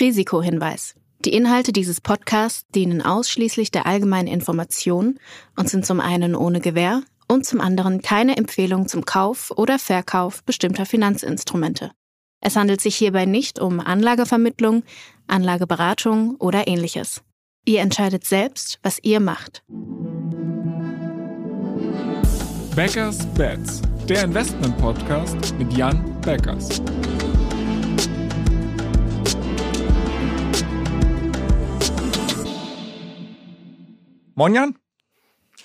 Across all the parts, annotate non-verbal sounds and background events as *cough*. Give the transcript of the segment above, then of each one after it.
Risikohinweis. Die Inhalte dieses Podcasts dienen ausschließlich der allgemeinen Information und sind zum einen ohne Gewähr und zum anderen keine Empfehlung zum Kauf oder Verkauf bestimmter Finanzinstrumente. Es handelt sich hierbei nicht um Anlagevermittlung, Anlageberatung oder ähnliches. Ihr entscheidet selbst, was ihr macht. Backers Bets, der Investment-Podcast mit Jan Beckers. Morgen.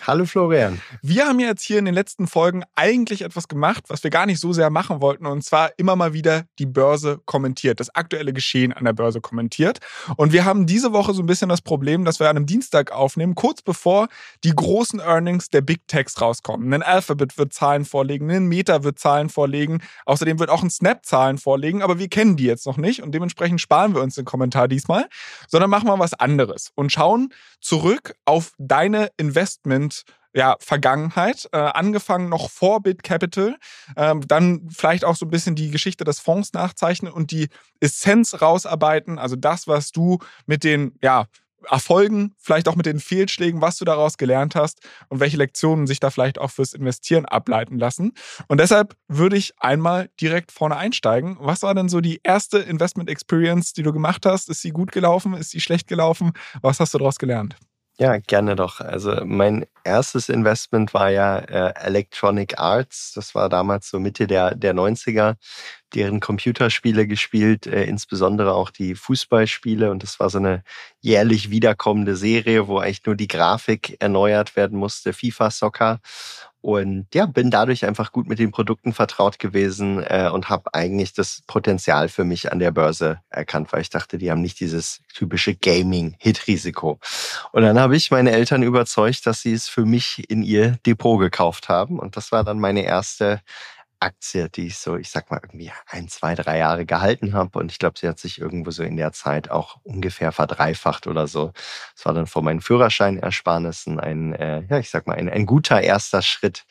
Hallo Florian. Wir haben jetzt hier in den letzten Folgen eigentlich etwas gemacht, was wir gar nicht so sehr machen wollten. Und zwar immer mal wieder die Börse kommentiert, das aktuelle Geschehen an der Börse kommentiert. Und wir haben diese Woche so ein bisschen das Problem, dass wir an einem Dienstag aufnehmen, kurz bevor die großen Earnings der Big Techs rauskommen. Ein Alphabet wird Zahlen vorlegen, ein Meta wird Zahlen vorlegen. Außerdem wird auch ein Snap Zahlen vorlegen, aber wir kennen die jetzt noch nicht. Und dementsprechend sparen wir uns den Kommentar diesmal, sondern machen wir was anderes und schauen zurück auf deine Investment ja, Vergangenheit, äh, angefangen noch vor Bit Capital, ähm, dann vielleicht auch so ein bisschen die Geschichte des Fonds nachzeichnen und die Essenz rausarbeiten, also das, was du mit den, ja, Erfolgen, vielleicht auch mit den Fehlschlägen, was du daraus gelernt hast und welche Lektionen sich da vielleicht auch fürs Investieren ableiten lassen. Und deshalb würde ich einmal direkt vorne einsteigen. Was war denn so die erste Investment Experience, die du gemacht hast? Ist sie gut gelaufen? Ist sie schlecht gelaufen? Was hast du daraus gelernt? Ja, gerne doch. Also mein erstes Investment war ja äh, Electronic Arts. Das war damals so Mitte der, der 90er, deren Computerspiele gespielt, äh, insbesondere auch die Fußballspiele. Und das war so eine jährlich wiederkommende Serie, wo eigentlich nur die Grafik erneuert werden musste, FIFA Soccer. Und ja, bin dadurch einfach gut mit den Produkten vertraut gewesen äh, und habe eigentlich das Potenzial für mich an der Börse erkannt, weil ich dachte, die haben nicht dieses typische Gaming-Hit-Risiko. Und dann habe ich meine Eltern überzeugt, dass sie es für mich in ihr Depot gekauft haben. Und das war dann meine erste Aktie, die ich so, ich sag mal, irgendwie ein, zwei, drei Jahre gehalten habe. Und ich glaube, sie hat sich irgendwo so in der Zeit auch ungefähr verdreifacht oder so. Das war dann vor meinen Führerscheinersparnissen ein, äh, ja, ich sag mal, ein, ein guter erster Schritt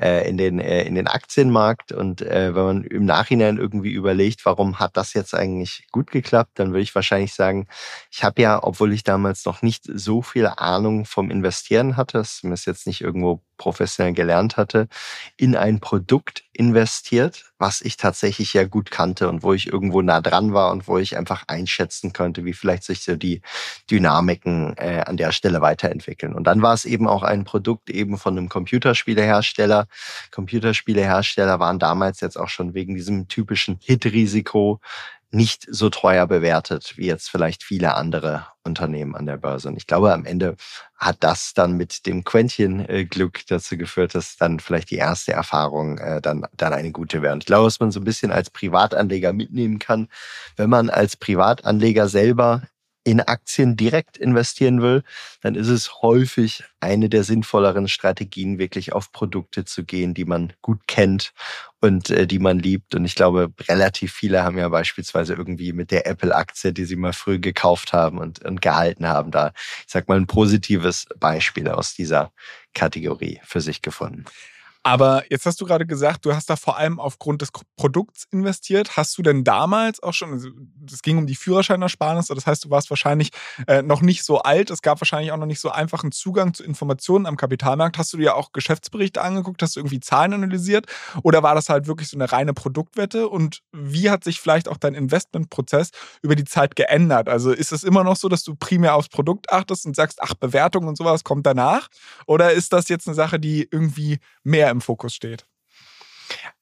äh, in, den, äh, in den Aktienmarkt. Und äh, wenn man im Nachhinein irgendwie überlegt, warum hat das jetzt eigentlich gut geklappt, dann würde ich wahrscheinlich sagen, ich habe ja, obwohl ich damals noch nicht so viel Ahnung vom Investieren hatte, das mir jetzt nicht irgendwo professionell gelernt hatte, in ein Produkt investiert, was ich tatsächlich ja gut kannte und wo ich irgendwo nah dran war und wo ich einfach einschätzen könnte, wie vielleicht sich so die Dynamiken äh, an der Stelle weiterentwickeln. Und dann war es eben auch ein Produkt eben von einem Computerspielehersteller. Computerspielehersteller waren damals jetzt auch schon wegen diesem typischen Hit-Risiko nicht so teuer bewertet wie jetzt vielleicht viele andere Unternehmen an der Börse. Und ich glaube, am Ende hat das dann mit dem Quäntchen-Glück dazu geführt, dass dann vielleicht die erste Erfahrung äh, dann, dann eine gute wäre. Und ich glaube, was man so ein bisschen als Privatanleger mitnehmen kann, wenn man als Privatanleger selber in Aktien direkt investieren will, dann ist es häufig eine der sinnvolleren Strategien, wirklich auf Produkte zu gehen, die man gut kennt und äh, die man liebt. Und ich glaube, relativ viele haben ja beispielsweise irgendwie mit der Apple-Aktie, die sie mal früh gekauft haben und, und gehalten haben, da, ich sag mal, ein positives Beispiel aus dieser Kategorie für sich gefunden. Aber jetzt hast du gerade gesagt, du hast da vor allem aufgrund des Produkts investiert. Hast du denn damals auch schon, also es ging um die Führerscheinersparnis, das heißt, du warst wahrscheinlich äh, noch nicht so alt, es gab wahrscheinlich auch noch nicht so einfachen Zugang zu Informationen am Kapitalmarkt. Hast du dir auch Geschäftsberichte angeguckt, hast du irgendwie Zahlen analysiert oder war das halt wirklich so eine reine Produktwette? Und wie hat sich vielleicht auch dein Investmentprozess über die Zeit geändert? Also ist es immer noch so, dass du primär aufs Produkt achtest und sagst, ach, Bewertung und sowas kommt danach? Oder ist das jetzt eine Sache, die irgendwie mehr im im Fokus steht?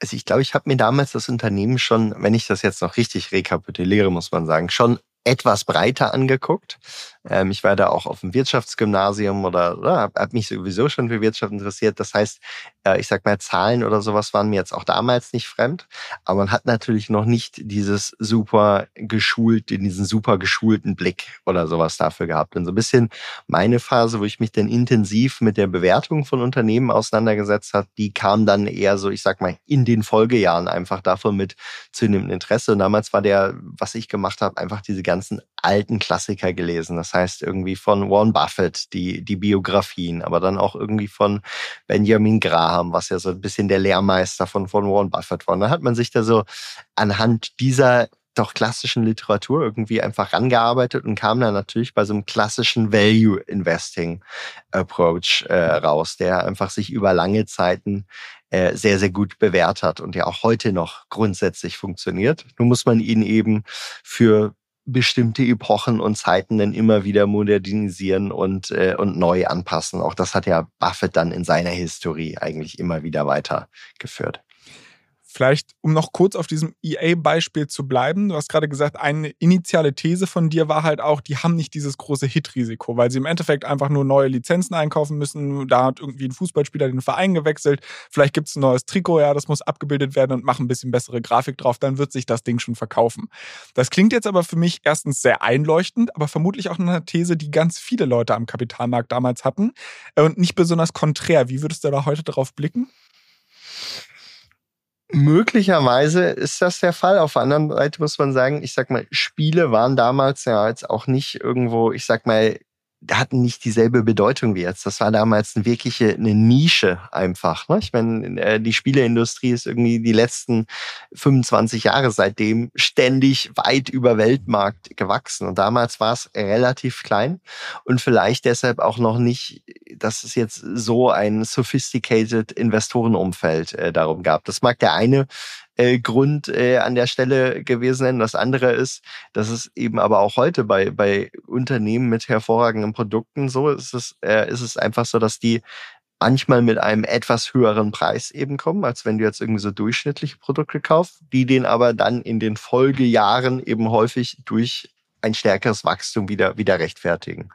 Also ich glaube, ich habe mir damals das Unternehmen schon, wenn ich das jetzt noch richtig rekapituliere, muss man sagen, schon etwas breiter angeguckt. Ähm, ich war da auch auf dem Wirtschaftsgymnasium oder, oder habe hab mich sowieso schon für Wirtschaft interessiert. Das heißt, äh, ich sag mal, Zahlen oder sowas waren mir jetzt auch damals nicht fremd. Aber man hat natürlich noch nicht dieses super geschult, diesen super geschulten Blick oder sowas dafür gehabt. Und so ein bisschen meine Phase, wo ich mich dann intensiv mit der Bewertung von Unternehmen auseinandergesetzt habe, die kam dann eher so, ich sag mal, in den Folgejahren einfach davon mit zunehmendem Interesse. Und damals war der, was ich gemacht habe, einfach diese ganze ganzen alten Klassiker gelesen. Das heißt irgendwie von Warren Buffett, die, die Biografien, aber dann auch irgendwie von Benjamin Graham, was ja so ein bisschen der Lehrmeister von, von Warren Buffett war. Und da hat man sich da so anhand dieser doch klassischen Literatur irgendwie einfach rangearbeitet und kam dann natürlich bei so einem klassischen Value Investing Approach äh, raus, der einfach sich über lange Zeiten äh, sehr, sehr gut bewährt hat und ja auch heute noch grundsätzlich funktioniert. Nun muss man ihn eben für bestimmte Epochen und Zeiten dann immer wieder modernisieren und, äh, und neu anpassen. Auch das hat ja Buffett dann in seiner Historie eigentlich immer wieder weitergeführt. Vielleicht, um noch kurz auf diesem EA-Beispiel zu bleiben. Du hast gerade gesagt, eine initiale These von dir war halt auch, die haben nicht dieses große Hit-Risiko, weil sie im Endeffekt einfach nur neue Lizenzen einkaufen müssen. Da hat irgendwie ein Fußballspieler den Verein gewechselt. Vielleicht gibt es ein neues Trikot, ja, das muss abgebildet werden und machen ein bisschen bessere Grafik drauf. Dann wird sich das Ding schon verkaufen. Das klingt jetzt aber für mich erstens sehr einleuchtend, aber vermutlich auch eine These, die ganz viele Leute am Kapitalmarkt damals hatten und nicht besonders konträr. Wie würdest du da heute darauf blicken? Möglicherweise ist das der Fall. Auf der anderen Seite muss man sagen, ich sag mal, Spiele waren damals ja jetzt auch nicht irgendwo, ich sag mal, hatten nicht dieselbe Bedeutung wie jetzt. Das war damals eine wirkliche eine Nische einfach. Ne? Ich meine, äh, die Spieleindustrie ist irgendwie die letzten 25 Jahre seitdem ständig weit über Weltmarkt gewachsen. Und damals war es relativ klein und vielleicht deshalb auch noch nicht, dass es jetzt so ein sophisticated Investorenumfeld äh, darum gab. Das mag der eine äh, Grund äh, an der Stelle gewesen sein. Das andere ist, dass es eben aber auch heute bei, bei Unternehmen mit hervorragenden Produkten so ist es, äh, ist es einfach so, dass die manchmal mit einem etwas höheren Preis eben kommen, als wenn du jetzt irgendwie so durchschnittliche Produkte kaufst, die den aber dann in den Folgejahren eben häufig durch ein stärkeres Wachstum wieder, wieder rechtfertigen.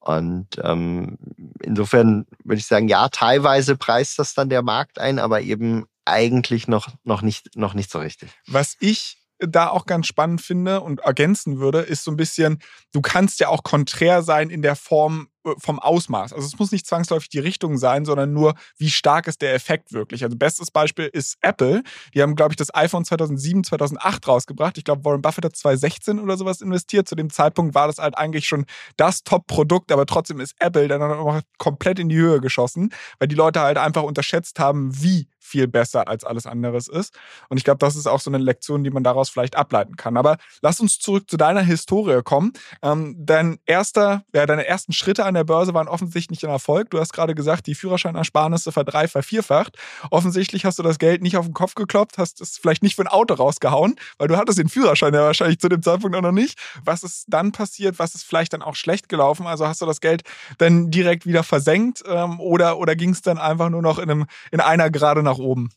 Und ähm, insofern würde ich sagen, ja, teilweise preist das dann der Markt ein, aber eben eigentlich noch, noch, nicht, noch nicht so richtig. Was ich da auch ganz spannend finde und ergänzen würde, ist so ein bisschen, du kannst ja auch konträr sein in der Form äh, vom Ausmaß. Also es muss nicht zwangsläufig die Richtung sein, sondern nur, wie stark ist der Effekt wirklich. Also bestes Beispiel ist Apple. Die haben, glaube ich, das iPhone 2007, 2008 rausgebracht. Ich glaube, Warren Buffett hat 2016 oder sowas investiert. Zu dem Zeitpunkt war das halt eigentlich schon das Top-Produkt, aber trotzdem ist Apple dann auch komplett in die Höhe geschossen, weil die Leute halt einfach unterschätzt haben, wie viel besser als alles anderes ist. Und ich glaube, das ist auch so eine Lektion, die man daraus vielleicht ableiten kann. Aber lass uns zurück zu deiner Historie kommen. Ähm, dein erster, ja, deine ersten Schritte an der Börse waren offensichtlich ein Erfolg. Du hast gerade gesagt, die Führerscheinersparnisse verdreifacht, vervierfacht. Offensichtlich hast du das Geld nicht auf den Kopf geklopft, hast es vielleicht nicht für ein Auto rausgehauen, weil du hattest den Führerschein ja wahrscheinlich zu dem Zeitpunkt auch noch nicht. Was ist dann passiert? Was ist vielleicht dann auch schlecht gelaufen? Also hast du das Geld dann direkt wieder versenkt ähm, oder, oder ging es dann einfach nur noch in, einem, in einer Gerade nach oben?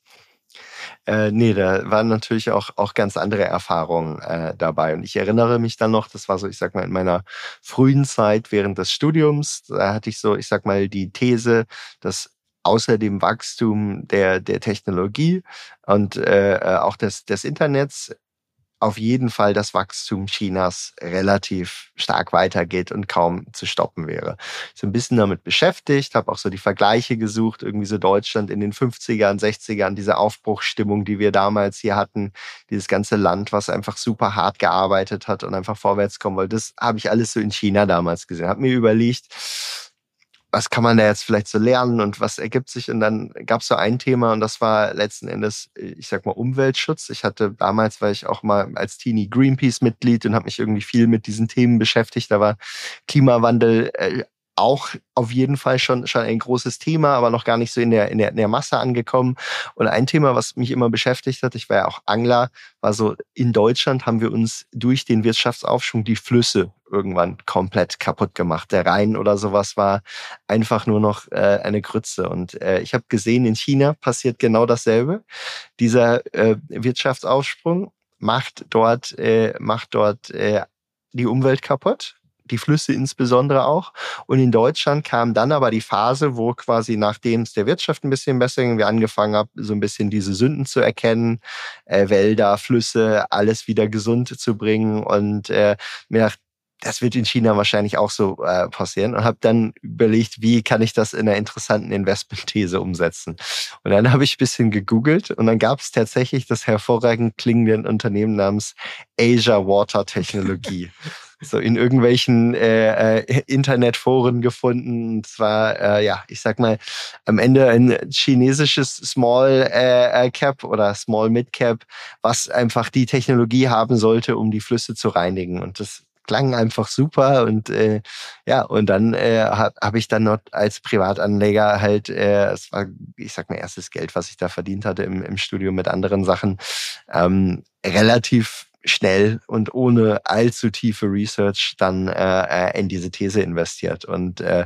Äh, nee, da waren natürlich auch, auch ganz andere Erfahrungen äh, dabei. Und ich erinnere mich dann noch, das war so, ich sag mal, in meiner frühen Zeit während des Studiums, da hatte ich so, ich sag mal, die These, dass außer dem Wachstum der, der Technologie und äh, äh auch des, des Internets auf jeden Fall das Wachstum Chinas relativ stark weitergeht und kaum zu stoppen wäre. Bin ein bisschen damit beschäftigt, habe auch so die Vergleiche gesucht, irgendwie so Deutschland in den 50ern, 60ern, diese Aufbruchsstimmung, die wir damals hier hatten, dieses ganze Land, was einfach super hart gearbeitet hat und einfach vorwärts kommen wollte. Das habe ich alles so in China damals gesehen. Habe mir überlegt, was kann man da jetzt vielleicht so lernen und was ergibt sich? Und dann gab es so ein Thema und das war letzten Endes, ich sag mal, Umweltschutz. Ich hatte damals, war ich auch mal als Teenie Greenpeace-Mitglied und habe mich irgendwie viel mit diesen Themen beschäftigt. Da war Klimawandel äh, auch auf jeden Fall schon, schon ein großes Thema, aber noch gar nicht so in der, in der, in der Masse angekommen. Und ein Thema, was mich immer beschäftigt hat, ich war ja auch Angler, war so, in Deutschland haben wir uns durch den Wirtschaftsaufschwung die Flüsse irgendwann komplett kaputt gemacht. Der Rhein oder sowas war einfach nur noch äh, eine Grütze. Und äh, ich habe gesehen, in China passiert genau dasselbe. Dieser äh, Wirtschaftsaufsprung macht dort, äh, macht dort äh, die Umwelt kaputt die Flüsse insbesondere auch. Und in Deutschland kam dann aber die Phase, wo quasi nachdem es der Wirtschaft ein bisschen besser ging, wir angefangen haben, so ein bisschen diese Sünden zu erkennen, äh, Wälder, Flüsse, alles wieder gesund zu bringen und äh, dachte, das wird in China wahrscheinlich auch so äh, passieren und habe dann überlegt, wie kann ich das in einer interessanten Investmentthese umsetzen. Und dann habe ich ein bisschen gegoogelt und dann gab es tatsächlich das hervorragend klingende Unternehmen namens Asia Water Technologie. *laughs* so in irgendwelchen äh, äh, Internetforen gefunden. Und zwar, äh, ja, ich sag mal, am Ende ein chinesisches Small äh, äh, Cap oder Small Mid Cap, was einfach die Technologie haben sollte, um die Flüsse zu reinigen. Und das klang einfach super und äh, ja und dann äh, habe hab ich dann noch als Privatanleger halt äh, es war ich sag mal erstes Geld was ich da verdient hatte im, im Studio mit anderen Sachen ähm, relativ schnell und ohne allzu tiefe Research dann äh, äh, in diese These investiert. Und äh,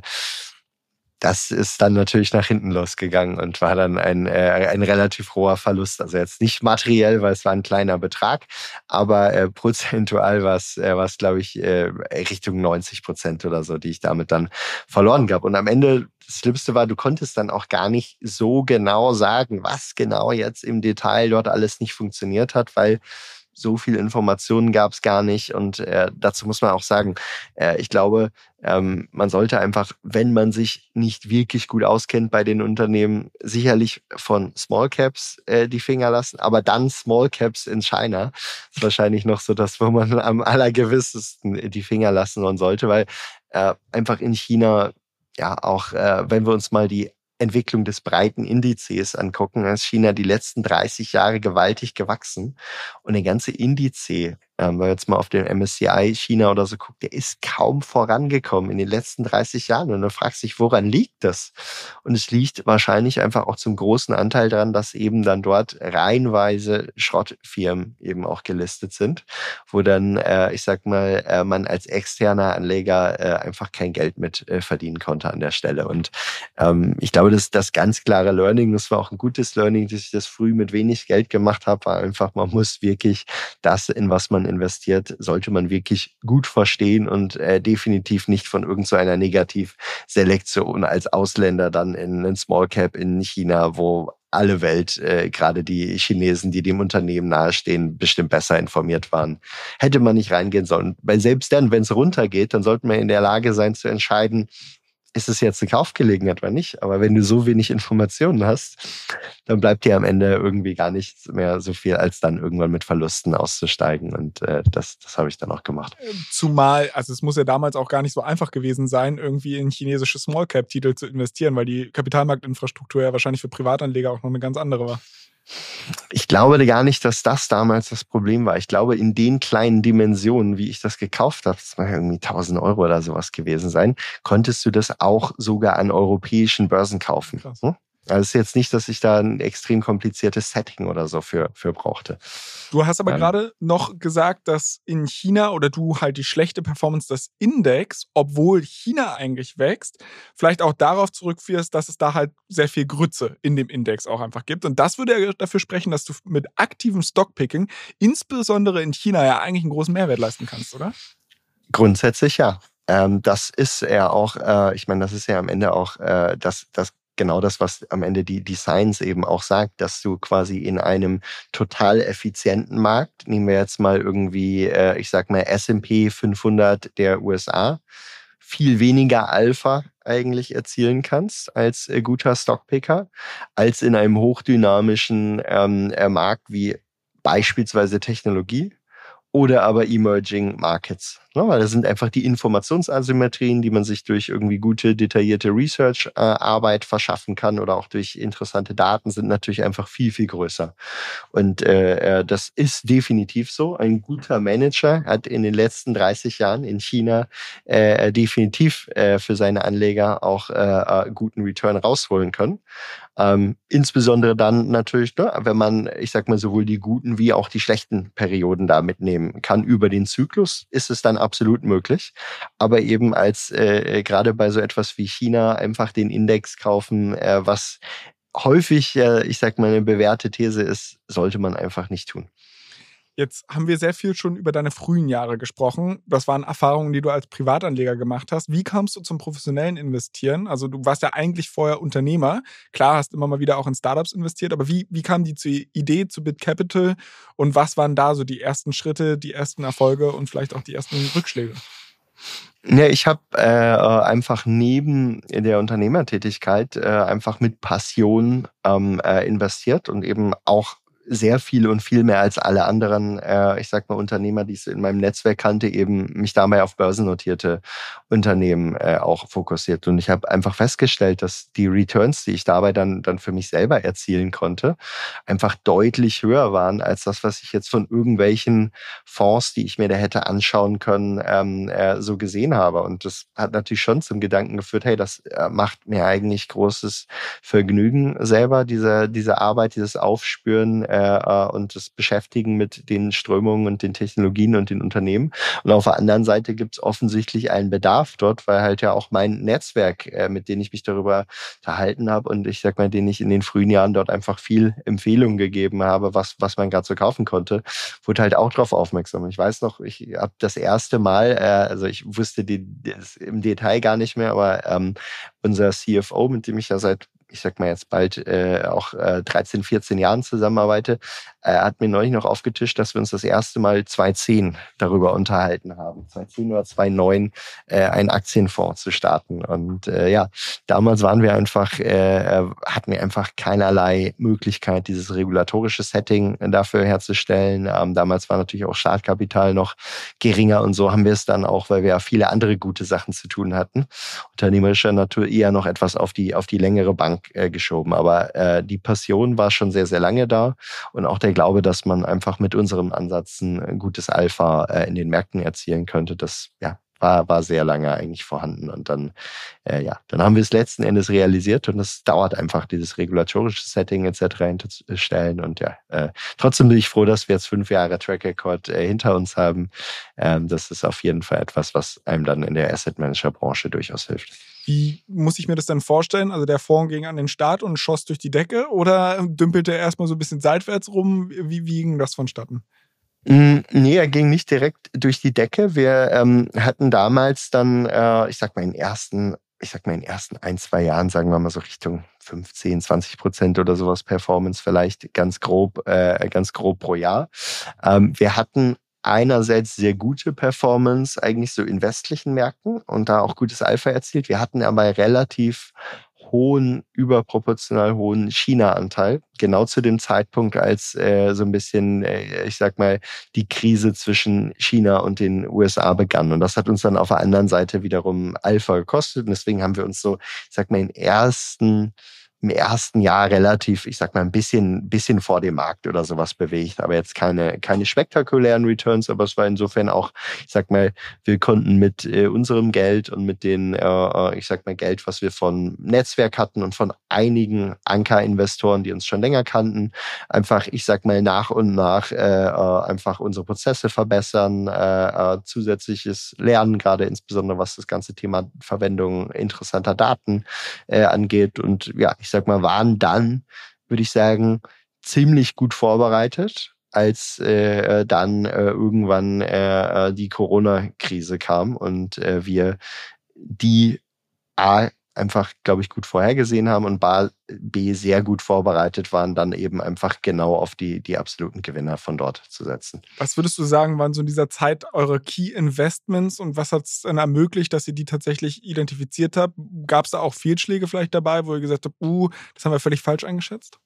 das ist dann natürlich nach hinten losgegangen und war dann ein, äh, ein relativ hoher Verlust. Also jetzt nicht materiell, weil es war ein kleiner Betrag, aber äh, prozentual war es, äh, glaube ich, äh, Richtung 90 Prozent oder so, die ich damit dann verloren gab. Und am Ende, das Schlimmste war, du konntest dann auch gar nicht so genau sagen, was genau jetzt im Detail dort alles nicht funktioniert hat, weil so viel Informationen gab es gar nicht. Und äh, dazu muss man auch sagen, äh, ich glaube, ähm, man sollte einfach, wenn man sich nicht wirklich gut auskennt bei den Unternehmen, sicherlich von Small Caps äh, die Finger lassen, aber dann Small Caps in China ist wahrscheinlich noch so das, wo man am allergewissesten die Finger lassen sollte, weil äh, einfach in China ja auch, äh, wenn wir uns mal die Entwicklung des breiten Indizes angucken, ist China die letzten 30 Jahre gewaltig gewachsen. Und der ganze Indiz ähm, wenn man jetzt mal auf den MSCI China oder so guckt, der ist kaum vorangekommen in den letzten 30 Jahren. Und dann fragst du dich, woran liegt das? Und es liegt wahrscheinlich einfach auch zum großen Anteil daran, dass eben dann dort reihenweise Schrottfirmen eben auch gelistet sind, wo dann, äh, ich sag mal, äh, man als externer Anleger äh, einfach kein Geld mit äh, verdienen konnte an der Stelle. Und ähm, ich glaube, das ist das ganz klare Learning. Das war auch ein gutes Learning, dass ich das früh mit wenig Geld gemacht habe, war einfach, man muss wirklich das, in was man investiert, sollte man wirklich gut verstehen und äh, definitiv nicht von irgendeiner so Negativselektion als Ausländer dann in einen Small Cap in China, wo alle Welt, äh, gerade die Chinesen, die dem Unternehmen nahestehen, bestimmt besser informiert waren. Hätte man nicht reingehen sollen. Weil selbst dann, wenn es runtergeht, dann sollte man in der Lage sein zu entscheiden, ist es jetzt eine Kaufgelegenheit oder nicht? Aber wenn du so wenig Informationen hast, dann bleibt dir am Ende irgendwie gar nichts mehr so viel, als dann irgendwann mit Verlusten auszusteigen. Und äh, das, das habe ich dann auch gemacht. Ähm, zumal, also es muss ja damals auch gar nicht so einfach gewesen sein, irgendwie in chinesische Small Cap-Titel zu investieren, weil die Kapitalmarktinfrastruktur ja wahrscheinlich für Privatanleger auch noch eine ganz andere war. Ich glaube gar nicht, dass das damals das Problem war. Ich glaube, in den kleinen Dimensionen, wie ich das gekauft habe, das war irgendwie 1000 Euro oder sowas gewesen sein, konntest du das auch sogar an europäischen Börsen kaufen. Krass. Hm? Also es ist jetzt nicht, dass ich da ein extrem kompliziertes Setting oder so für, für brauchte. Du hast aber ähm, gerade noch gesagt, dass in China oder du halt die schlechte Performance des Index, obwohl China eigentlich wächst, vielleicht auch darauf zurückführst, dass es da halt sehr viel Grütze in dem Index auch einfach gibt. Und das würde ja dafür sprechen, dass du mit aktivem Stockpicking, insbesondere in China, ja eigentlich einen großen Mehrwert leisten kannst, oder? Grundsätzlich ja. Ähm, das ist ja auch, äh, ich meine, das ist ja am Ende auch äh, das, das genau das, was am Ende die, die Science eben auch sagt, dass du quasi in einem total effizienten Markt, nehmen wir jetzt mal irgendwie, äh, ich sag mal S&P 500 der USA, viel weniger Alpha eigentlich erzielen kannst als äh, guter Stockpicker, als in einem hochdynamischen ähm, äh, Markt wie beispielsweise Technologie oder aber Emerging Markets. Ne? Weil das sind einfach die Informationsasymmetrien, die man sich durch irgendwie gute, detaillierte Research-Arbeit verschaffen kann oder auch durch interessante Daten sind natürlich einfach viel, viel größer. Und äh, äh das ist definitiv so. Ein guter Manager hat in den letzten 30 Jahren in China äh, definitiv äh, für seine Anleger auch äh, äh guten Return rausholen können. Ähm, insbesondere dann natürlich, ne, wenn man, ich sag mal, sowohl die guten wie auch die schlechten Perioden da mitnehmen kann über den Zyklus, ist es dann absolut möglich. Aber eben als äh, gerade bei so etwas wie China einfach den Index kaufen, äh, was häufig, äh, ich sag mal, eine bewährte These ist, sollte man einfach nicht tun. Jetzt haben wir sehr viel schon über deine frühen Jahre gesprochen. Das waren Erfahrungen, die du als Privatanleger gemacht hast. Wie kamst du zum professionellen Investieren? Also du warst ja eigentlich vorher Unternehmer. Klar, hast immer mal wieder auch in Startups investiert, aber wie, wie kam die Idee zu BitCapital und was waren da so die ersten Schritte, die ersten Erfolge und vielleicht auch die ersten Rückschläge? Ja, ich habe äh, einfach neben der Unternehmertätigkeit äh, einfach mit Passion ähm, äh, investiert und eben auch sehr viel und viel mehr als alle anderen, äh, ich sag mal, Unternehmer, die ich in meinem Netzwerk kannte, eben mich dabei auf börsennotierte Unternehmen äh, auch fokussiert. Und ich habe einfach festgestellt, dass die Returns, die ich dabei dann, dann für mich selber erzielen konnte, einfach deutlich höher waren als das, was ich jetzt von irgendwelchen Fonds, die ich mir da hätte anschauen können, ähm, äh, so gesehen habe. Und das hat natürlich schon zum Gedanken geführt, hey, das äh, macht mir eigentlich großes Vergnügen selber, diese, diese Arbeit, dieses Aufspüren äh, äh, und das Beschäftigen mit den Strömungen und den Technologien und den Unternehmen. Und auf der anderen Seite gibt es offensichtlich einen Bedarf dort, weil halt ja auch mein Netzwerk, äh, mit dem ich mich darüber verhalten habe und ich sag mal, den ich in den frühen Jahren dort einfach viel Empfehlungen gegeben habe, was, was man gerade so kaufen konnte, wurde halt auch darauf aufmerksam. Ich weiß noch, ich habe das erste Mal, äh, also ich wusste die, das im Detail gar nicht mehr, aber ähm, unser CFO, mit dem ich ja seit ich sag mal jetzt bald äh, auch äh, 13, 14 Jahren zusammenarbeite, äh, hat mir neulich noch aufgetischt, dass wir uns das erste Mal 2010 darüber unterhalten haben. 2010 oder 2009 äh, einen Aktienfonds zu starten. Und äh, ja, damals waren wir einfach, äh, hatten wir einfach keinerlei Möglichkeit, dieses regulatorische Setting dafür herzustellen. Ähm, damals war natürlich auch Startkapital noch geringer und so haben wir es dann auch, weil wir ja viele andere gute Sachen zu tun hatten, unternehmerischer Natur eher noch etwas auf die, auf die längere Bank äh, geschoben. Aber äh, die Passion war schon sehr, sehr lange da und auch der Glaube, dass man einfach mit unserem Ansatz ein gutes Alpha äh, in den Märkten erzielen könnte, das ja, war, war sehr lange eigentlich vorhanden. Und dann, äh, ja, dann haben wir es letzten Endes realisiert und es dauert einfach, dieses regulatorische Setting etc. hinzustellen. Und ja, äh, trotzdem bin ich froh, dass wir jetzt fünf Jahre Track Record äh, hinter uns haben. Ähm, das ist auf jeden Fall etwas, was einem dann in der Asset Manager Branche durchaus hilft. Wie muss ich mir das dann vorstellen? Also der Fonds ging an den Start und schoss durch die Decke oder dümpelte er erstmal so ein bisschen seitwärts rum? Wie, wie ging das vonstatten? Mm, nee, er ging nicht direkt durch die Decke. Wir ähm, hatten damals dann, äh, ich sag mal, in ersten, ich sag mal, in den ersten ein, zwei Jahren, sagen wir mal so Richtung 15, 20 Prozent oder sowas Performance vielleicht ganz grob, äh, ganz grob pro Jahr. Ähm, wir hatten einerseits sehr gute Performance eigentlich so in westlichen Märkten und da auch gutes Alpha erzielt. Wir hatten aber relativ hohen, überproportional hohen China-Anteil. Genau zu dem Zeitpunkt, als äh, so ein bisschen, äh, ich sag mal, die Krise zwischen China und den USA begann. Und das hat uns dann auf der anderen Seite wiederum Alpha gekostet. Und deswegen haben wir uns so, ich sag mal, in ersten im ersten Jahr relativ, ich sag mal, ein bisschen, bisschen vor dem Markt oder sowas bewegt, aber jetzt keine, keine spektakulären Returns, aber es war insofern auch, ich sag mal, wir konnten mit äh, unserem Geld und mit den, äh, äh ich sag mal, Geld, was wir von Netzwerk hatten und von einigen Anker-Investoren, die uns schon länger kannten, einfach, ich sag mal, nach und nach äh, äh einfach unsere Prozesse verbessern, äh, zusätzliches Lernen, gerade insbesondere was das ganze Thema Verwendung interessanter Daten angeht. Und ja, ich ich sag mal, waren dann, würde ich sagen, ziemlich gut vorbereitet, als äh, dann äh, irgendwann äh, äh die Corona-Krise kam und äh, wir die A einfach, glaube ich, gut vorhergesehen haben und B sehr gut vorbereitet waren, dann eben einfach genau auf die, die absoluten Gewinner von dort zu setzen. Was würdest du sagen, waren so in dieser Zeit eure Key Investments und was hat es dann ermöglicht, dass ihr die tatsächlich identifiziert habt? Gab es da auch Fehlschläge vielleicht dabei, wo ihr gesagt habt, uh, das haben wir völlig falsch eingeschätzt?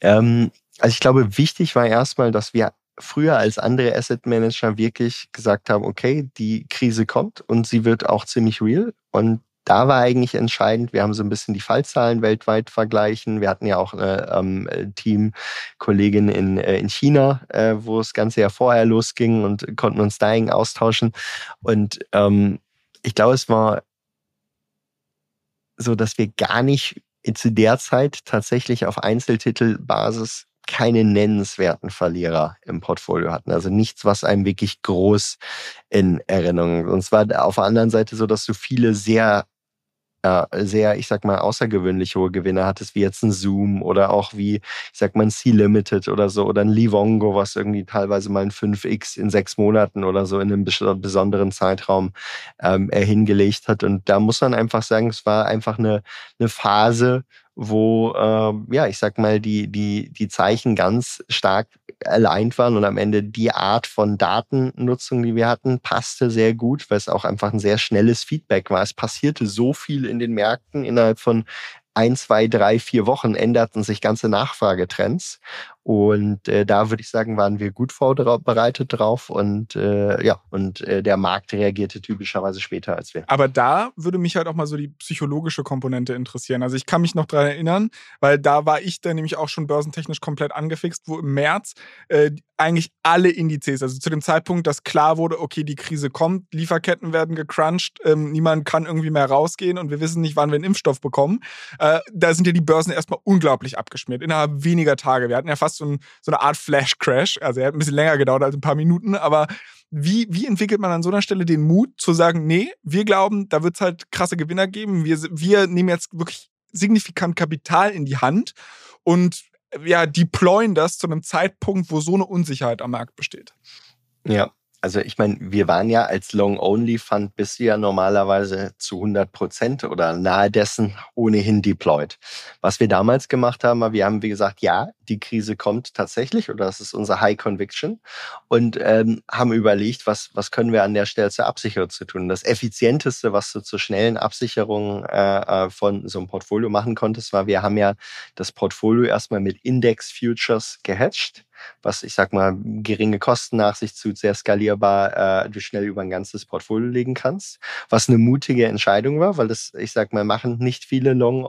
Ähm, also ich glaube, wichtig war erstmal, dass wir früher als andere Asset Manager wirklich gesagt haben, okay, die Krise kommt und sie wird auch ziemlich real und da war eigentlich entscheidend, wir haben so ein bisschen die Fallzahlen weltweit vergleichen. Wir hatten ja auch eine ähm, Teamkollegin in, äh, in China, äh, wo das Ganze ja vorher losging und konnten uns da austauschen. Und ähm, ich glaube, es war so, dass wir gar nicht zu der Zeit tatsächlich auf Einzeltitelbasis keine nennenswerten Verlierer im Portfolio hatten. Also nichts, was einem wirklich groß in Erinnerung. Und zwar auf der anderen Seite so, dass du viele sehr äh, sehr, ich sag mal, außergewöhnlich hohe Gewinne hattest, wie jetzt ein Zoom oder auch wie, ich sag mal, ein C-Limited oder so oder ein Livongo, was irgendwie teilweise mal ein 5x in sechs Monaten oder so in einem besonderen Zeitraum ähm, hingelegt hat. Und da muss man einfach sagen, es war einfach eine, eine Phase, wo, äh, ja, ich sag mal, die, die, die Zeichen ganz stark allein waren und am Ende die Art von Datennutzung, die wir hatten, passte sehr gut, weil es auch einfach ein sehr schnelles Feedback war. Es passierte so viel in den Märkten innerhalb von ein, zwei, drei, vier Wochen änderten sich ganze Nachfragetrends. Und äh, da würde ich sagen, waren wir gut vorbereitet drauf und äh, ja, und äh, der Markt reagierte typischerweise später als wir. Aber da würde mich halt auch mal so die psychologische Komponente interessieren. Also ich kann mich noch daran erinnern, weil da war ich dann nämlich auch schon börsentechnisch komplett angefixt, wo im März äh, eigentlich alle Indizes, also zu dem Zeitpunkt, dass klar wurde, okay, die Krise kommt, Lieferketten werden gecrunched, ähm, niemand kann irgendwie mehr rausgehen und wir wissen nicht, wann wir einen Impfstoff bekommen. Äh, da sind ja die Börsen erstmal unglaublich abgeschmiert, innerhalb weniger Tage. Wir hatten ja fast so, ein, so eine Art Flash-Crash, also er hat ein bisschen länger gedauert als ein paar Minuten, aber wie, wie entwickelt man an so einer Stelle den Mut zu sagen, nee, wir glauben, da wird es halt krasse Gewinner geben, wir, wir nehmen jetzt wirklich signifikant Kapital in die Hand und ja, deployen das zu einem Zeitpunkt, wo so eine Unsicherheit am Markt besteht. Ja, also ich meine, wir waren ja als Long-Only-Fund bisher normalerweise zu 100 Prozent oder nahe dessen ohnehin deployed. Was wir damals gemacht haben, wir haben, wie gesagt, ja, die Krise kommt tatsächlich oder das ist unser High Conviction und ähm, haben überlegt, was, was können wir an der Stelle zur Absicherung zu tun. Das Effizienteste, was du zur schnellen Absicherung äh, äh, von so einem Portfolio machen konntest, war, wir haben ja das Portfolio erstmal mit Index Futures gehatcht was ich sag mal geringe Kosten nach sich zieht, sehr skalierbar, äh, du schnell über ein ganzes Portfolio legen kannst. Was eine mutige Entscheidung war, weil das, ich sag mal, machen nicht viele Long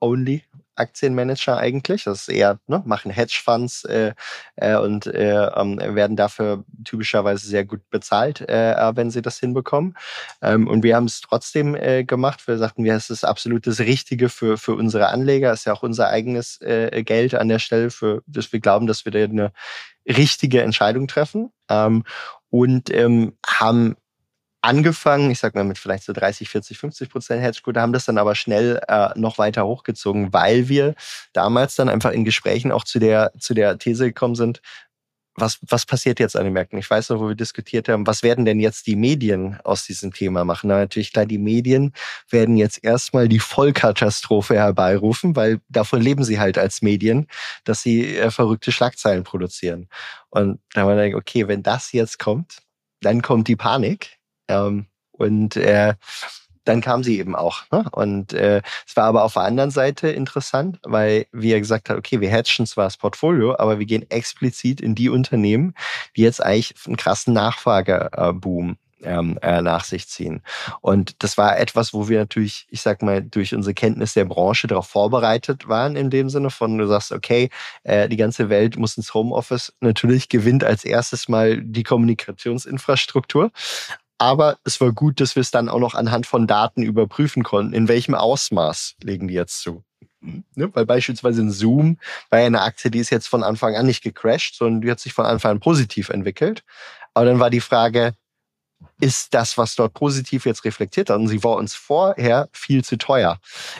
Only Aktienmanager eigentlich. Das ist eher, ne, machen Hedgefonds äh, äh, und äh, ähm, werden dafür typischerweise sehr gut bezahlt, äh, äh, wenn sie das hinbekommen. Ähm, und wir haben es trotzdem äh, gemacht. Wir sagten, wir, es ist absolut das Richtige für, für unsere Anleger. Es ist ja auch unser eigenes äh, Geld an der Stelle, für das wir glauben, dass wir da eine richtige Entscheidung treffen. Ähm, und ähm, haben angefangen, ich sag mal mit vielleicht so 30, 40, 50 Prozent Hedgequote, haben das dann aber schnell äh, noch weiter hochgezogen, weil wir damals dann einfach in Gesprächen auch zu der, zu der These gekommen sind, was, was passiert jetzt an den Märkten? Ich weiß noch, wo wir diskutiert haben, was werden denn jetzt die Medien aus diesem Thema machen? Na, natürlich klar, die Medien werden jetzt erstmal die Vollkatastrophe herbeirufen, weil davon leben sie halt als Medien, dass sie äh, verrückte Schlagzeilen produzieren. Und da haben wir gedacht, okay, wenn das jetzt kommt, dann kommt die Panik ähm, und äh, dann kam sie eben auch. Ne? Und äh, es war aber auf der anderen Seite interessant, weil wir gesagt haben, okay, wir hatchen zwar das Portfolio, aber wir gehen explizit in die Unternehmen, die jetzt eigentlich einen krassen Nachfrageboom ähm, äh, nach sich ziehen. Und das war etwas, wo wir natürlich, ich sag mal, durch unsere Kenntnis der Branche darauf vorbereitet waren, in dem Sinne von, du sagst, okay, äh, die ganze Welt muss ins Homeoffice. Natürlich gewinnt als erstes mal die Kommunikationsinfrastruktur. Aber es war gut, dass wir es dann auch noch anhand von Daten überprüfen konnten, in welchem Ausmaß legen die jetzt zu. Ne? Weil beispielsweise ein Zoom war ja eine Aktie, die ist jetzt von Anfang an nicht gecrashed, sondern die hat sich von Anfang an positiv entwickelt. Aber dann war die Frage, ist das, was dort positiv jetzt reflektiert hat, und sie war uns vorher viel zu teuer.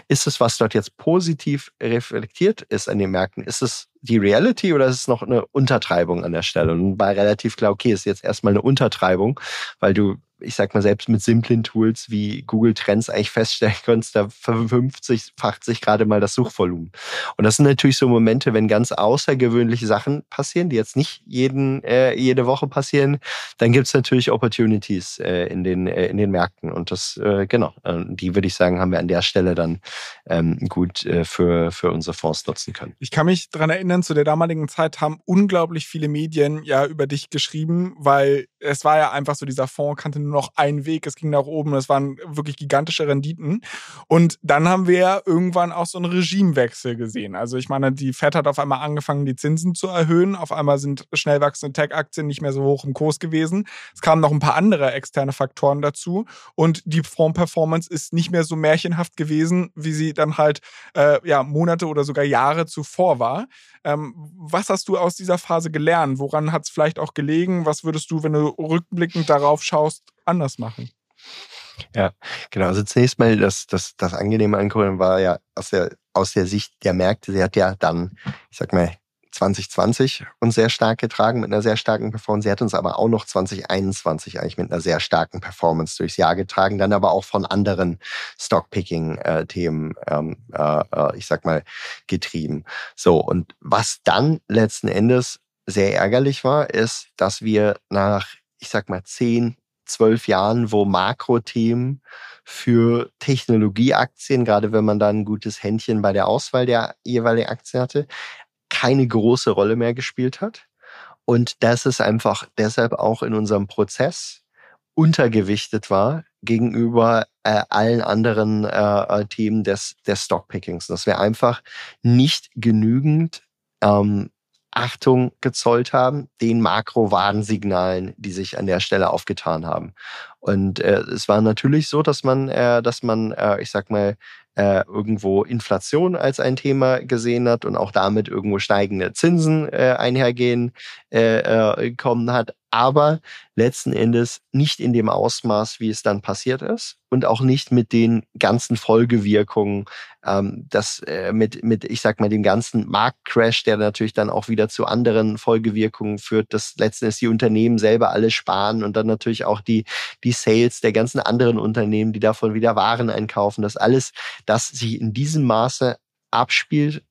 Ist es, was dort jetzt positiv reflektiert ist an den Märkten, ist es die Reality oder ist es noch eine Untertreibung an der Stelle? Und war relativ klar, okay, ist jetzt erstmal eine Untertreibung, weil du ich sag mal, selbst mit simplen Tools wie Google Trends eigentlich feststellen kannst, da verfünfzigfacht sich gerade mal das Suchvolumen. Und das sind natürlich so Momente, wenn ganz außergewöhnliche Sachen passieren, die jetzt nicht jeden, äh, jede Woche passieren, dann gibt es natürlich Opportunities äh, in, den, äh, in den Märkten. Und das, äh, genau, äh, die würde ich sagen, haben wir an der Stelle dann ähm, gut äh, für, für unsere Fonds nutzen können. Ich kann mich daran erinnern, zu der damaligen Zeit haben unglaublich viele Medien ja über dich geschrieben, weil es war ja einfach so, dieser Fonds kannte nur noch einen Weg, es ging nach oben, das waren wirklich gigantische Renditen. Und dann haben wir ja irgendwann auch so einen Regimewechsel gesehen. Also ich meine, die Fed hat auf einmal angefangen, die Zinsen zu erhöhen. Auf einmal sind schnell wachsende Tech-Aktien nicht mehr so hoch im Kurs gewesen. Es kamen noch ein paar andere externe Faktoren dazu. Und die Fonds-Performance ist nicht mehr so märchenhaft gewesen, wie sie dann halt äh, ja, Monate oder sogar Jahre zuvor war. Ähm, was hast du aus dieser Phase gelernt? Woran hat es vielleicht auch gelegen? Was würdest du, wenn du rückblickend darauf schaust, anders machen? Ja, genau. Also zunächst mal, das, das, das Angenehme an war ja aus der, aus der Sicht der Märkte, sie hat ja dann, ich sag mal, 2020 uns sehr stark getragen mit einer sehr starken Performance. Sie hat uns aber auch noch 2021 eigentlich mit einer sehr starken Performance durchs Jahr getragen, dann aber auch von anderen Stockpicking-Themen, ähm, äh, äh, ich sag mal, getrieben. So, und was dann letzten Endes sehr ärgerlich war, ist, dass wir nach, ich sag mal, 10, zwölf Jahren, wo Makrothemen für Technologieaktien, gerade wenn man da ein gutes Händchen bei der Auswahl der jeweiligen Aktien hatte, keine große Rolle mehr gespielt hat. Und das ist einfach deshalb auch in unserem Prozess untergewichtet war gegenüber äh, allen anderen äh, äh Themen des, des Stockpickings. Dass wir einfach nicht genügend ähm, Achtung gezollt haben, den Makro-Warnsignalen, die sich an der Stelle aufgetan haben. Und äh, es war natürlich so, dass man, äh, dass man, äh, ich sag mal, äh, irgendwo Inflation als ein Thema gesehen hat und auch damit irgendwo steigende Zinsen äh, einhergehen äh, kommen hat, aber letzten Endes nicht in dem Ausmaß, wie es dann passiert ist und auch nicht mit den ganzen Folgewirkungen, ähm, das äh, mit, mit, ich sag mal, dem ganzen Marktcrash, der natürlich dann auch wieder zu anderen Folgewirkungen führt, dass letzten Endes die Unternehmen selber alle sparen und dann natürlich auch die, die Sales der ganzen anderen Unternehmen, die davon wieder Waren einkaufen, das alles, das sich in diesem Maße abspielt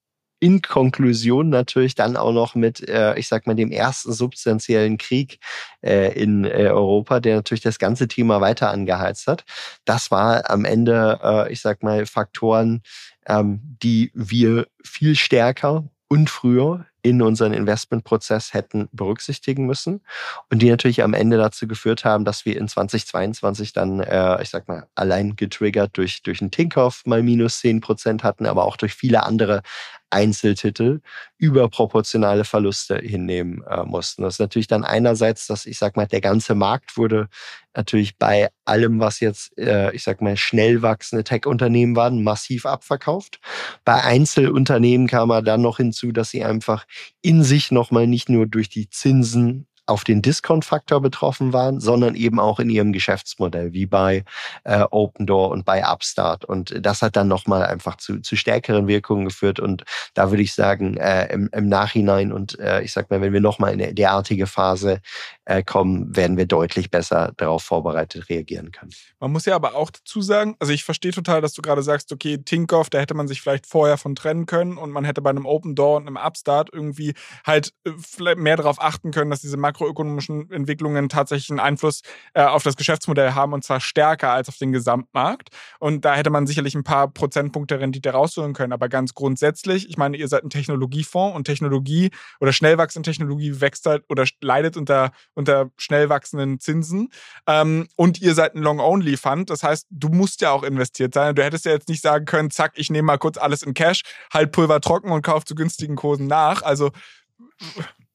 in Konklusion natürlich dann auch noch mit, äh, ich sag mal, dem ersten substanziellen Krieg äh, in äh, Europa, der natürlich das ganze Thema weiter angeheizt hat. Das war am Ende, äh, ich sag mal, Faktoren, ähm, die wir viel stärker und früher in unseren Investmentprozess hätten berücksichtigen müssen und die natürlich am Ende dazu geführt haben, dass wir in 2022 dann, äh, ich sag mal, allein getriggert durch, durch einen Tinkoff mal minus 10 Prozent hatten, aber auch durch viele andere Einzeltitel überproportionale Verluste hinnehmen äh, mussten. Das ist natürlich dann einerseits, dass ich sag mal, der ganze Markt wurde natürlich bei allem, was jetzt, äh, ich sag mal, schnell wachsende Tech-Unternehmen waren, massiv abverkauft. Bei Einzelunternehmen kam er dann noch hinzu, dass sie einfach in sich nochmal nicht nur durch die Zinsen auf den Discount-Faktor betroffen waren, sondern eben auch in ihrem Geschäftsmodell, wie bei äh, Open Door und bei Upstart. Und das hat dann nochmal einfach zu, zu stärkeren Wirkungen geführt. Und da würde ich sagen, äh, im, im Nachhinein und äh, ich sag mal, wenn wir nochmal in eine derartige Phase äh, kommen, werden wir deutlich besser darauf vorbereitet reagieren können. Man muss ja aber auch dazu sagen, also ich verstehe total, dass du gerade sagst, okay, Tinkoff, da hätte man sich vielleicht vorher von trennen können und man hätte bei einem Open Door und einem Upstart irgendwie halt äh, mehr darauf achten können, dass diese makroökonomischen Entwicklungen tatsächlich einen Einfluss äh, auf das Geschäftsmodell haben und zwar stärker als auf den Gesamtmarkt. Und da hätte man sicherlich ein paar Prozentpunkte Rendite rausholen können. Aber ganz grundsätzlich, ich meine, ihr seid ein Technologiefonds und Technologie oder schnell wachsende Technologie wächst halt oder leidet unter unter schnell wachsenden Zinsen. Ähm, und ihr seid ein Long-Only-Fund. Das heißt, du musst ja auch investiert sein. Du hättest ja jetzt nicht sagen können, zack, ich nehme mal kurz alles in Cash, halt Pulver trocken und kaufe zu günstigen Kursen nach. Also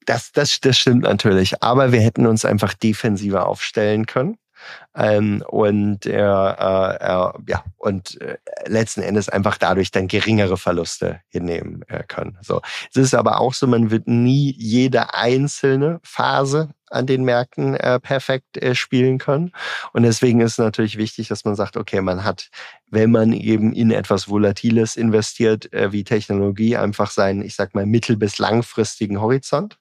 das, das, das stimmt natürlich. Aber wir hätten uns einfach defensiver aufstellen können. Ähm, und äh, äh, ja und äh, letzten Endes einfach dadurch dann geringere Verluste hinnehmen äh, können. So, es ist aber auch so, man wird nie jede einzelne Phase an den Märkten äh, perfekt äh, spielen können. Und deswegen ist natürlich wichtig, dass man sagt, okay, man hat, wenn man eben in etwas Volatiles investiert, äh, wie Technologie, einfach seinen, ich sag mal, mittel- bis langfristigen Horizont.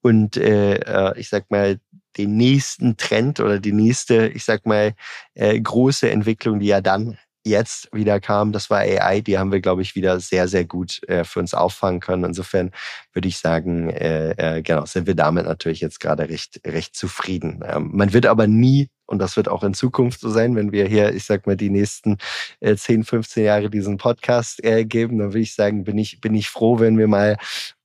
Und äh, äh ich sag mal, den nächsten Trend oder die nächste, ich sag mal, äh, große Entwicklung, die ja dann jetzt wieder kam, das war AI, die haben wir, glaube ich, wieder sehr, sehr gut äh, für uns auffangen können. Insofern würde ich sagen, äh, äh, genau, sind wir damit natürlich jetzt gerade recht, recht zufrieden. Ähm, man wird aber nie und das wird auch in Zukunft so sein, wenn wir hier, ich sag mal, die nächsten äh, 10, 15 Jahre diesen Podcast äh, geben, dann würde ich sagen, bin ich, bin ich froh, wenn wir mal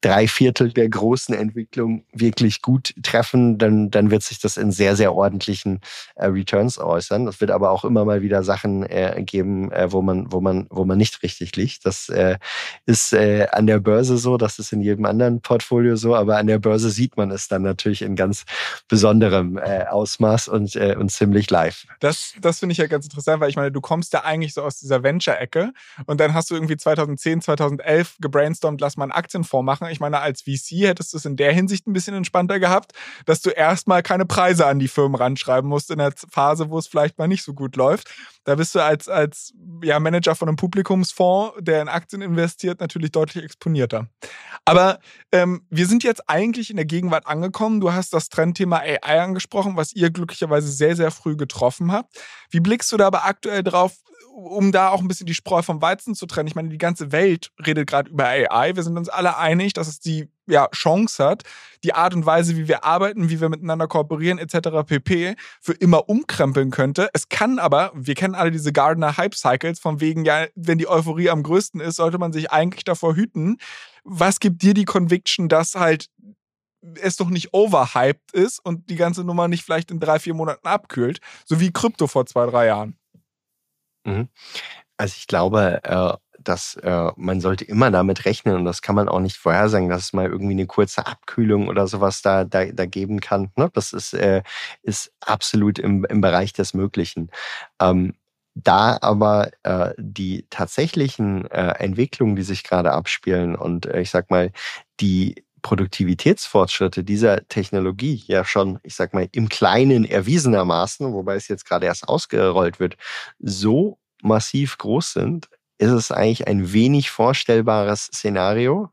drei Viertel der großen Entwicklung wirklich gut treffen, dann, dann wird sich das in sehr, sehr ordentlichen äh, Returns äußern. Es wird aber auch immer mal wieder Sachen äh, geben, äh, wo man, wo man, wo man nicht richtig liegt. Das äh, ist äh, an der Börse so, das ist in jedem anderen Portfolio so, aber an der Börse sieht man es dann natürlich in ganz besonderem äh, Ausmaß und, und ziemlich live. Das, das finde ich ja ganz interessant, weil ich meine, du kommst ja eigentlich so aus dieser Venture-Ecke und dann hast du irgendwie 2010, 2011 gebrainstormt, lass mal einen Aktienfonds machen ich meine, als VC hättest du es in der Hinsicht ein bisschen entspannter gehabt, dass du erstmal keine Preise an die Firmen ranschreiben musst in der Phase, wo es vielleicht mal nicht so gut läuft. Da bist du als, als ja, Manager von einem Publikumsfonds, der in Aktien investiert, natürlich deutlich exponierter. Aber ähm, wir sind jetzt eigentlich in der Gegenwart angekommen. Du hast das Trendthema AI angesprochen, was ihr glücklicherweise sehr, sehr früh getroffen habt. Wie blickst du da aber aktuell drauf? Um da auch ein bisschen die Spreu vom Weizen zu trennen, ich meine, die ganze Welt redet gerade über AI. Wir sind uns alle einig, dass es die ja, Chance hat, die Art und Weise, wie wir arbeiten, wie wir miteinander kooperieren, etc. pp. für immer umkrempeln könnte. Es kann aber, wir kennen alle diese Gardner Hype Cycles, von wegen, ja, wenn die Euphorie am größten ist, sollte man sich eigentlich davor hüten. Was gibt dir die Conviction, dass halt es doch nicht overhyped ist und die ganze Nummer nicht vielleicht in drei, vier Monaten abkühlt, so wie Krypto vor zwei, drei Jahren? Mhm. Also ich glaube, äh, dass äh, man sollte immer damit rechnen und das kann man auch nicht vorhersagen, dass es mal irgendwie eine kurze Abkühlung oder sowas da, da, da geben kann. Ne? Das ist, äh, ist absolut im, im Bereich des Möglichen. Ähm, da aber die tatsächlichen Entwicklungen, die sich gerade abspielen und ich sag mal, die Produktivitätsfortschritte dieser Technologie ja schon, ich sag mal, im Kleinen erwiesenermaßen, wobei es jetzt gerade erst ausgerollt wird, so massiv groß sind, ist es eigentlich ein wenig vorstellbares Szenario,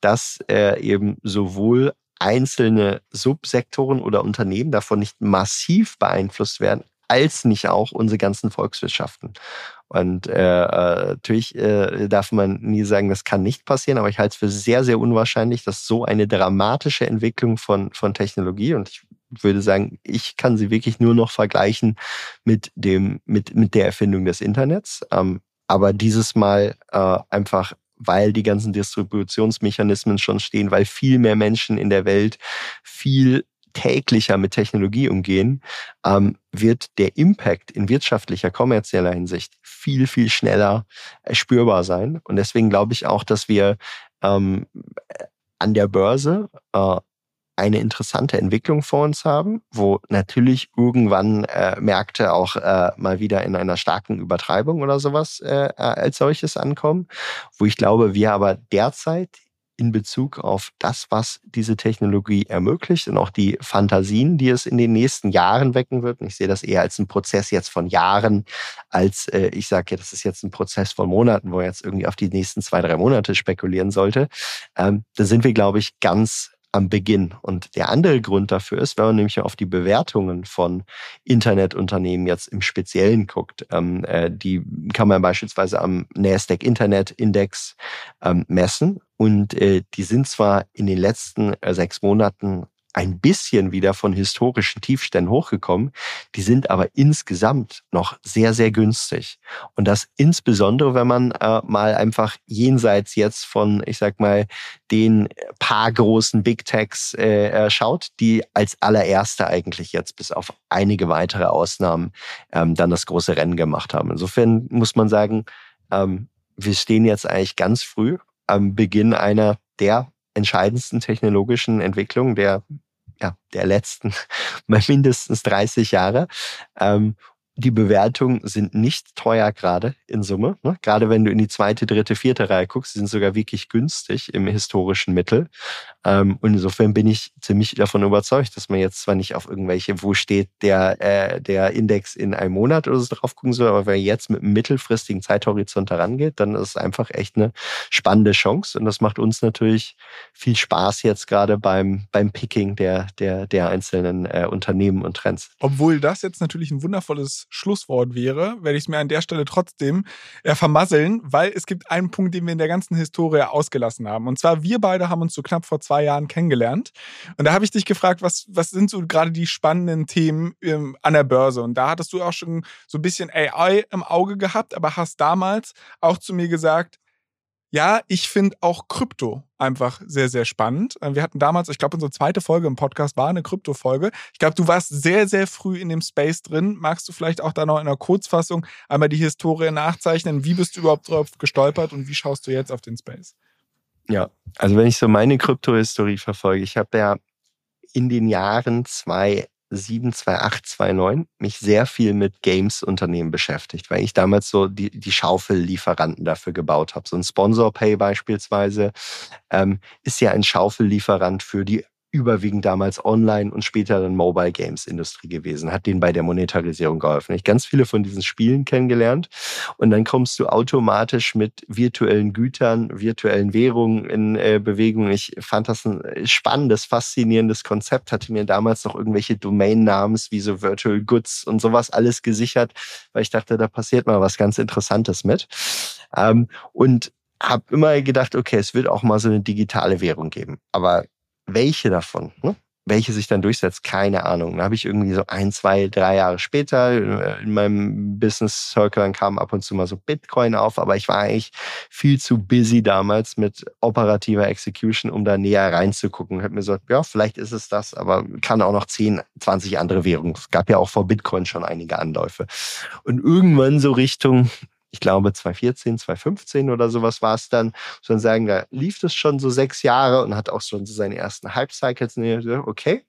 dass äh, eben sowohl einzelne Subsektoren oder Unternehmen davon nicht massiv beeinflusst werden, als nicht auch unsere ganzen Volkswirtschaften. Und äh, äh, natürlich äh, darf man nie sagen, das kann nicht passieren, aber ich halte es für sehr, sehr unwahrscheinlich, dass so eine dramatische Entwicklung von, von Technologie und ich würde sagen, ich kann sie wirklich nur noch vergleichen mit dem, mit, mit der Erfindung des Internets. Ähm, aber dieses Mal äh, einfach weil die ganzen Distributionsmechanismen schon stehen, weil viel mehr Menschen in der Welt viel täglicher mit Technologie umgehen, ähm, wird der Impact in wirtschaftlicher, kommerzieller Hinsicht viel, viel schneller äh, spürbar sein. Und deswegen glaube ich auch, dass wir ähm, an der Börse äh, eine interessante Entwicklung vor uns haben, wo natürlich irgendwann äh, Märkte auch äh, mal wieder in einer starken Übertreibung oder sowas äh, als solches ankommen, wo ich glaube, wir aber derzeit in Bezug auf das, was diese Technologie ermöglicht und auch die Fantasien, die es in den nächsten Jahren wecken wird. Und ich sehe das eher als einen Prozess jetzt von Jahren, als äh, ich sage, ja, das ist jetzt ein Prozess von Monaten, wo er jetzt irgendwie auf die nächsten zwei, drei Monate spekulieren sollte. Ähm, da sind wir, glaube ich, ganz am Beginn. Und der andere Grund dafür ist, wenn man nämlich auf die Bewertungen von Internetunternehmen jetzt im Speziellen guckt, ähm, äh, die kann man beispielsweise am Nasdaq Internet Index ähm, messen. Und äh, die sind zwar in den letzten äh, sechs Monaten ein bisschen wieder von historischen Tiefständen hochgekommen. Die sind aber insgesamt noch sehr, sehr günstig. Und das insbesondere, wenn man äh, mal einfach jenseits jetzt von, ich sag mal, den paar großen Big Techs äh, äh, schaut, die als allererste eigentlich jetzt bis auf einige weitere Ausnahmen ähm, dann das große Rennen gemacht haben. Insofern muss man sagen, ähm, wir stehen jetzt eigentlich ganz früh am Beginn einer der entscheidendsten technologischen Entwicklungen der, ja, der letzten *laughs* mindestens 30 Jahre. Ähm, die Bewertungen sind nicht teuer gerade in Summe. Ne? Gerade wenn du in die zweite, dritte, vierte Reihe guckst, sind sogar wirklich günstig im historischen Mittel. Ähm, und insofern bin ich ziemlich davon überzeugt, dass man jetzt zwar nicht auf irgendwelche, wo steht der, äh, der Index in einem Monat oder so drauf gucken soll, aber wenn jetzt mit einem mittelfristigen Zeithorizont herangeht, dann ist es einfach echt eine spannende Chance. Und das macht uns natürlich viel Spaß jetzt gerade beim, beim Picking der, der, der einzelnen äh, Unternehmen und Trends. Obwohl das jetzt natürlich ein wundervolles Schlusswort wäre, werde ich es mir an der Stelle trotzdem äh, vermasseln, weil es gibt einen Punkt, den wir in der ganzen Historie ausgelassen haben. Und zwar, wir beide haben uns so knapp vor zwei Jahren kennengelernt. Und da habe ich dich gefragt, was, was sind so gerade die spannenden Themen ähm, an der Börse? Und da hattest du auch schon so ein bisschen AI im Auge gehabt, aber hast damals auch zu mir gesagt, ja, ich finde auch Krypto einfach sehr, sehr spannend. Äh, wir hatten damals, ich glaube, unsere zweite Folge im Podcast war eine Krypto-Folge. Ich glaube, du warst sehr, sehr früh in dem Space drin. Magst du vielleicht auch da noch in einer Kurzfassung einmal die Historie nachzeichnen? Wie bist du überhaupt drauf gestolpert und wie schaust du jetzt auf den Space? Ja, also wenn ich so meine Krypto-Historie verfolge, ich habe ja in den Jahren zwei 7, 28, 29 mich sehr viel mit Games-Unternehmen beschäftigt, weil ich damals so die, die Schaufellieferanten dafür gebaut habe. So ein Sponsor Pay beispielsweise ähm, ist ja ein Schaufellieferant für die überwiegend damals Online- und später dann Mobile Games Industrie gewesen, hat denen bei der Monetarisierung geholfen. Ich ganz viele von diesen Spielen kennengelernt und dann kommst du automatisch mit virtuellen Gütern, virtuellen Währungen in äh, Bewegung. Ich fand das ein spannendes, faszinierendes Konzept, hatte mir damals noch irgendwelche Domain-Namens wie so Virtual Goods und sowas alles gesichert, weil ich dachte, da passiert mal was ganz Interessantes mit. Ähm, und habe immer gedacht, okay, es wird auch mal so eine digitale Währung geben. Aber welche davon, ne? welche sich dann durchsetzt, keine Ahnung. Da habe ich irgendwie so ein, zwei, drei Jahre später äh, in meinem Business Circle, dann kam ab und zu mal so Bitcoin auf, aber ich war eigentlich viel zu busy damals mit operativer Execution, um da näher reinzugucken. Ich habe mir gesagt, ja, vielleicht ist es das, aber kann auch noch 10, 20 andere Währungen. Es gab ja auch vor Bitcoin schon einige Anläufe. Und irgendwann so Richtung ich glaube 2014, 2015 oder sowas war es dann, man sagen, da lief das schon so sechs Jahre und hat auch schon so seine ersten Hype-Cycles. Okay,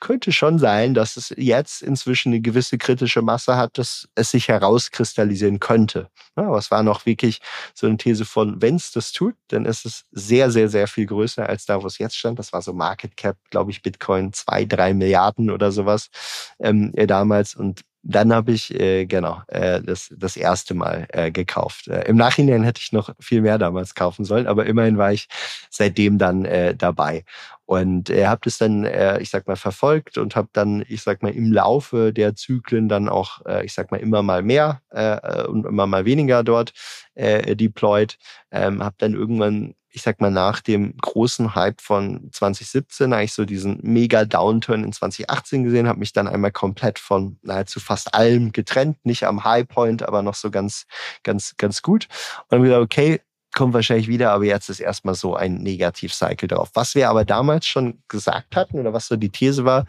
könnte schon sein, dass es jetzt inzwischen eine gewisse kritische Masse hat, dass es sich herauskristallisieren könnte. Aber es war noch wirklich so eine These von, wenn es das tut, dann ist es sehr, sehr, sehr viel größer als da, wo es jetzt stand. Das war so Market Cap, glaube ich, Bitcoin zwei, drei Milliarden oder sowas ähm, damals. Und dann habe ich äh, genau äh, das das erste Mal äh, gekauft. Äh, Im Nachhinein hätte ich noch viel mehr damals kaufen sollen, aber immerhin war ich seitdem dann äh, dabei und äh, habe das dann, äh, ich sag mal, verfolgt und habe dann, ich sag mal, im Laufe der Zyklen dann auch, äh, ich sag mal, immer mal mehr äh, und immer mal weniger dort äh, deployed. Ähm, habe dann irgendwann ich sag mal, nach dem großen Hype von 2017 eigentlich so diesen mega Downturn in 2018 gesehen, habe mich dann einmal komplett von nahezu fast allem getrennt, nicht am Highpoint, aber noch so ganz, ganz, ganz gut. Und dann wieder, okay, kommt wahrscheinlich wieder, aber jetzt ist erstmal so ein Negativ-Cycle drauf. Was wir aber damals schon gesagt hatten oder was so die These war,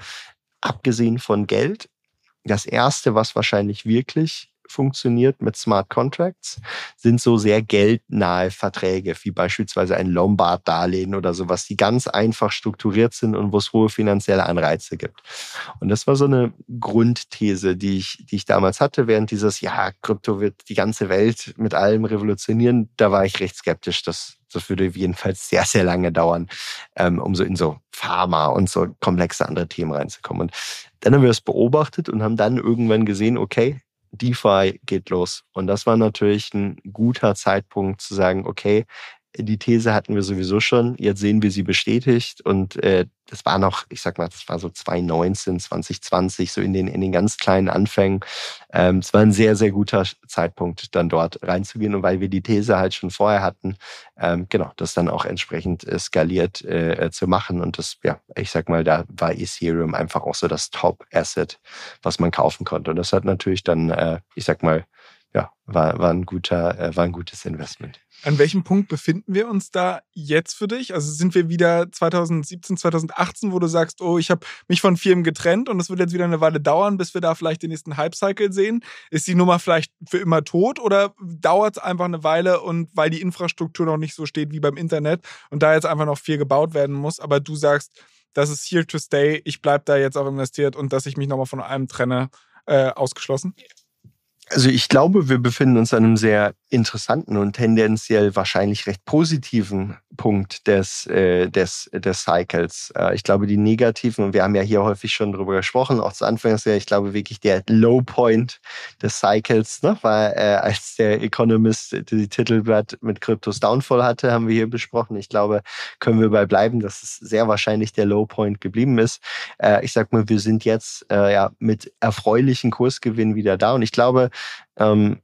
abgesehen von Geld, das erste, was wahrscheinlich wirklich funktioniert mit Smart Contracts, sind so sehr geldnahe Verträge, wie beispielsweise ein Lombard-Darlehen oder sowas, die ganz einfach strukturiert sind und wo es hohe finanzielle Anreize gibt. Und das war so eine Grundthese, die ich, die ich damals hatte, während dieses, ja, Krypto wird die ganze Welt mit allem revolutionieren, da war ich recht skeptisch, dass das würde jedenfalls sehr, sehr lange dauern, ähm, um so in so Pharma und so komplexe andere Themen reinzukommen. Und dann haben wir es beobachtet und haben dann irgendwann gesehen, okay, DeFi geht los. Und das war natürlich ein guter Zeitpunkt zu sagen, okay, die These hatten wir sowieso schon, jetzt sehen wir sie bestätigt und äh, das war noch, ich sag mal, das war so 2019, 2020, so in den, in den ganz kleinen Anfängen. Ähm, es war ein sehr, sehr guter Zeitpunkt, dann dort reinzugehen. Und weil wir die These halt schon vorher hatten, ähm, genau, das dann auch entsprechend äh, skaliert äh, zu machen. Und das, ja, ich sag mal, da war Ethereum einfach auch so das Top-Asset, was man kaufen konnte. Und das hat natürlich dann, äh, ich sag mal, ja, war, war, ein guter, äh, war ein gutes Investment. An welchem Punkt befinden wir uns da jetzt für dich? Also sind wir wieder 2017, 2018, wo du sagst, oh, ich habe mich von Firmen getrennt und es wird jetzt wieder eine Weile dauern, bis wir da vielleicht den nächsten Hype-Cycle sehen? Ist die Nummer vielleicht für immer tot oder dauert es einfach eine Weile und weil die Infrastruktur noch nicht so steht wie beim Internet und da jetzt einfach noch viel gebaut werden muss, aber du sagst, das ist here to stay, ich bleibe da jetzt auch investiert und dass ich mich nochmal von allem trenne, äh, ausgeschlossen? Also ich glaube, wir befinden uns an einem sehr interessanten und tendenziell wahrscheinlich recht positiven Punkt des, äh, des, des Cycles. Äh, ich glaube, die negativen, und wir haben ja hier häufig schon drüber gesprochen, auch zu Anfangs, ja, ich glaube wirklich der Low Point des Cycles, ne, war, äh, als der Economist die Titelblatt mit Kryptos Downfall hatte, haben wir hier besprochen. Ich glaube, können wir bei bleiben, dass es sehr wahrscheinlich der Low Point geblieben ist. Äh, ich sag mal, wir sind jetzt äh, ja mit erfreulichen Kursgewinnen wieder da und ich glaube, ähm,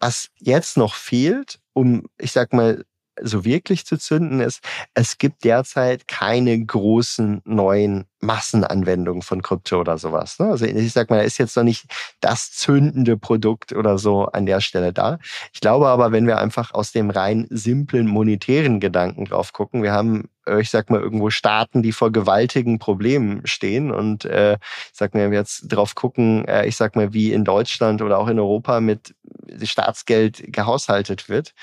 was jetzt noch fehlt, um, ich sag mal, so wirklich zu zünden ist, es gibt derzeit keine großen neuen Massenanwendungen von Krypto oder sowas. Ne? Also ich sag mal, da ist jetzt noch nicht das zündende Produkt oder so an der Stelle da. Ich glaube aber, wenn wir einfach aus dem rein simplen monetären Gedanken drauf gucken, wir haben äh, ich sag mal, irgendwo Staaten, die vor gewaltigen Problemen stehen. Und äh, ich sag mal, wenn wir jetzt drauf gucken, äh, ich sag mal, wie in Deutschland oder auch in Europa mit Staatsgeld gehaushaltet wird,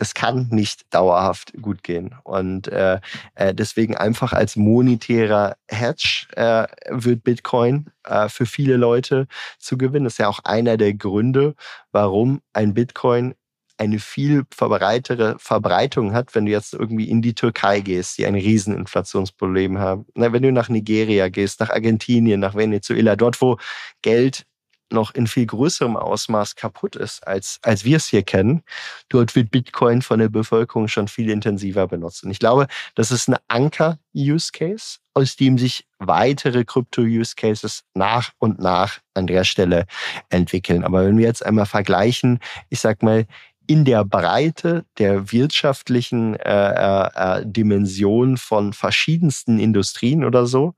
das kann nicht dauerhaft gut gehen. Und äh, äh, deswegen einfach als monetärer Hedge äh, wird Bitcoin äh, für viele Leute zu gewinnen. Das ist ja auch einer der Gründe, warum ein Bitcoin eine viel verbreitere Verbreitung hat, wenn du jetzt irgendwie in die Türkei gehst, die ein Rieseninflationsproblem haben. Na, wenn du nach Nigeria gehst, nach Argentinien, nach Venezuela, dort, wo Geld noch in viel größerem Ausmaß kaputt ist, als, als wir es hier kennen. Dort wird Bitcoin von der Bevölkerung schon viel intensiver benutzt. Und ich glaube, das ist ein Anker-Use-Case, aus dem sich weitere Krypto-Use-Cases nach und nach an der Stelle entwickeln. Aber wenn wir jetzt einmal vergleichen, ich sag mal, in der Breite der wirtschaftlichen äh, äh, äh Dimension von verschiedensten Industrien oder so,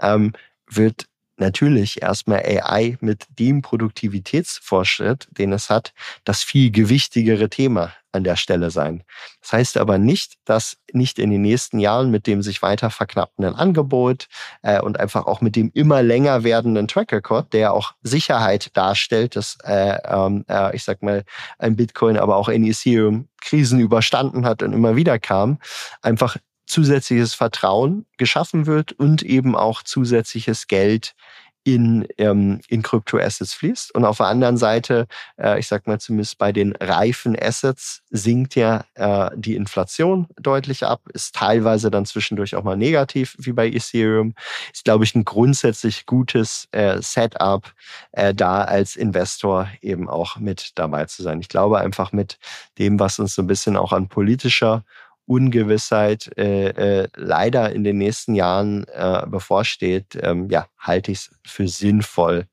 ähm, wird natürlich erstmal AI mit dem Produktivitätsfortschritt, den es hat, das viel gewichtigere Thema an der Stelle sein. Das heißt aber nicht, dass nicht in den nächsten Jahren mit dem sich weiter verknappenden Angebot äh, und einfach auch mit dem immer länger werdenden Track Record, der auch Sicherheit darstellt, dass äh, äh, ich sag mal ein Bitcoin, aber auch ein Ethereum Krisen überstanden hat und immer wieder kam, einfach zusätzliches Vertrauen geschaffen wird und eben auch zusätzliches Geld in, ähm, in Kryptoassets fließt. Und auf der anderen Seite, äh, ich sag mal zumindest bei den reifen Assets, sinkt ja äh, die Inflation deutlich ab, ist teilweise dann zwischendurch auch mal negativ, wie bei Ethereum. Ist, glaube ich, ein grundsätzlich gutes äh, Setup, äh, da als Investor eben auch mit dabei zu sein. Ich glaube einfach mit dem, was uns so ein bisschen auch an politischer Ungewissheit äh, äh, leider in den nächsten Jahren äh, bevorsteht, ähm, ja, halte ich es für sinnvoll,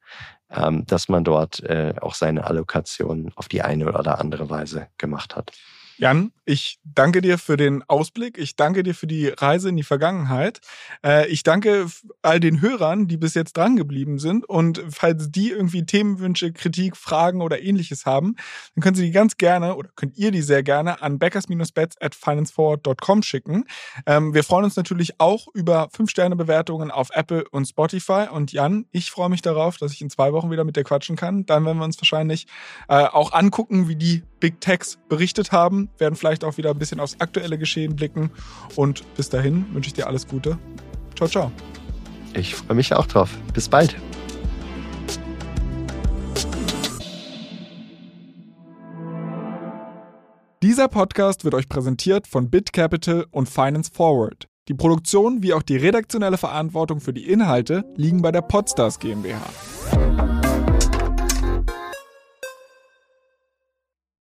ähm, dass man dort äh, auch seine Allokation auf die eine oder andere Weise gemacht hat. Jan, ich danke dir für den Ausblick. Ich danke dir für die Reise in die Vergangenheit. Äh, ich danke all den Hörern, die bis jetzt dran geblieben sind. Und falls die irgendwie Themenwünsche, Kritik, Fragen oder ähnliches haben, dann können Sie die ganz gerne oder könnt ihr die sehr gerne an backers-bets at financeforward.com schicken. Ähm, wir freuen uns natürlich auch über 5-Sterne-Bewertungen auf Apple und Spotify. Und Jan, ich freue mich darauf, dass ich in zwei Wochen wieder mit dir quatschen kann. Dann werden wir uns wahrscheinlich äh, auch angucken, wie die Big Techs berichtet haben, werden vielleicht auch wieder ein bisschen aufs aktuelle Geschehen blicken. Und bis dahin wünsche ich dir alles Gute. Ciao, ciao. Ich freue mich auch drauf. Bis bald. Dieser Podcast wird euch präsentiert von BitCapital und Finance Forward. Die Produktion wie auch die redaktionelle Verantwortung für die Inhalte liegen bei der Podstars GmbH.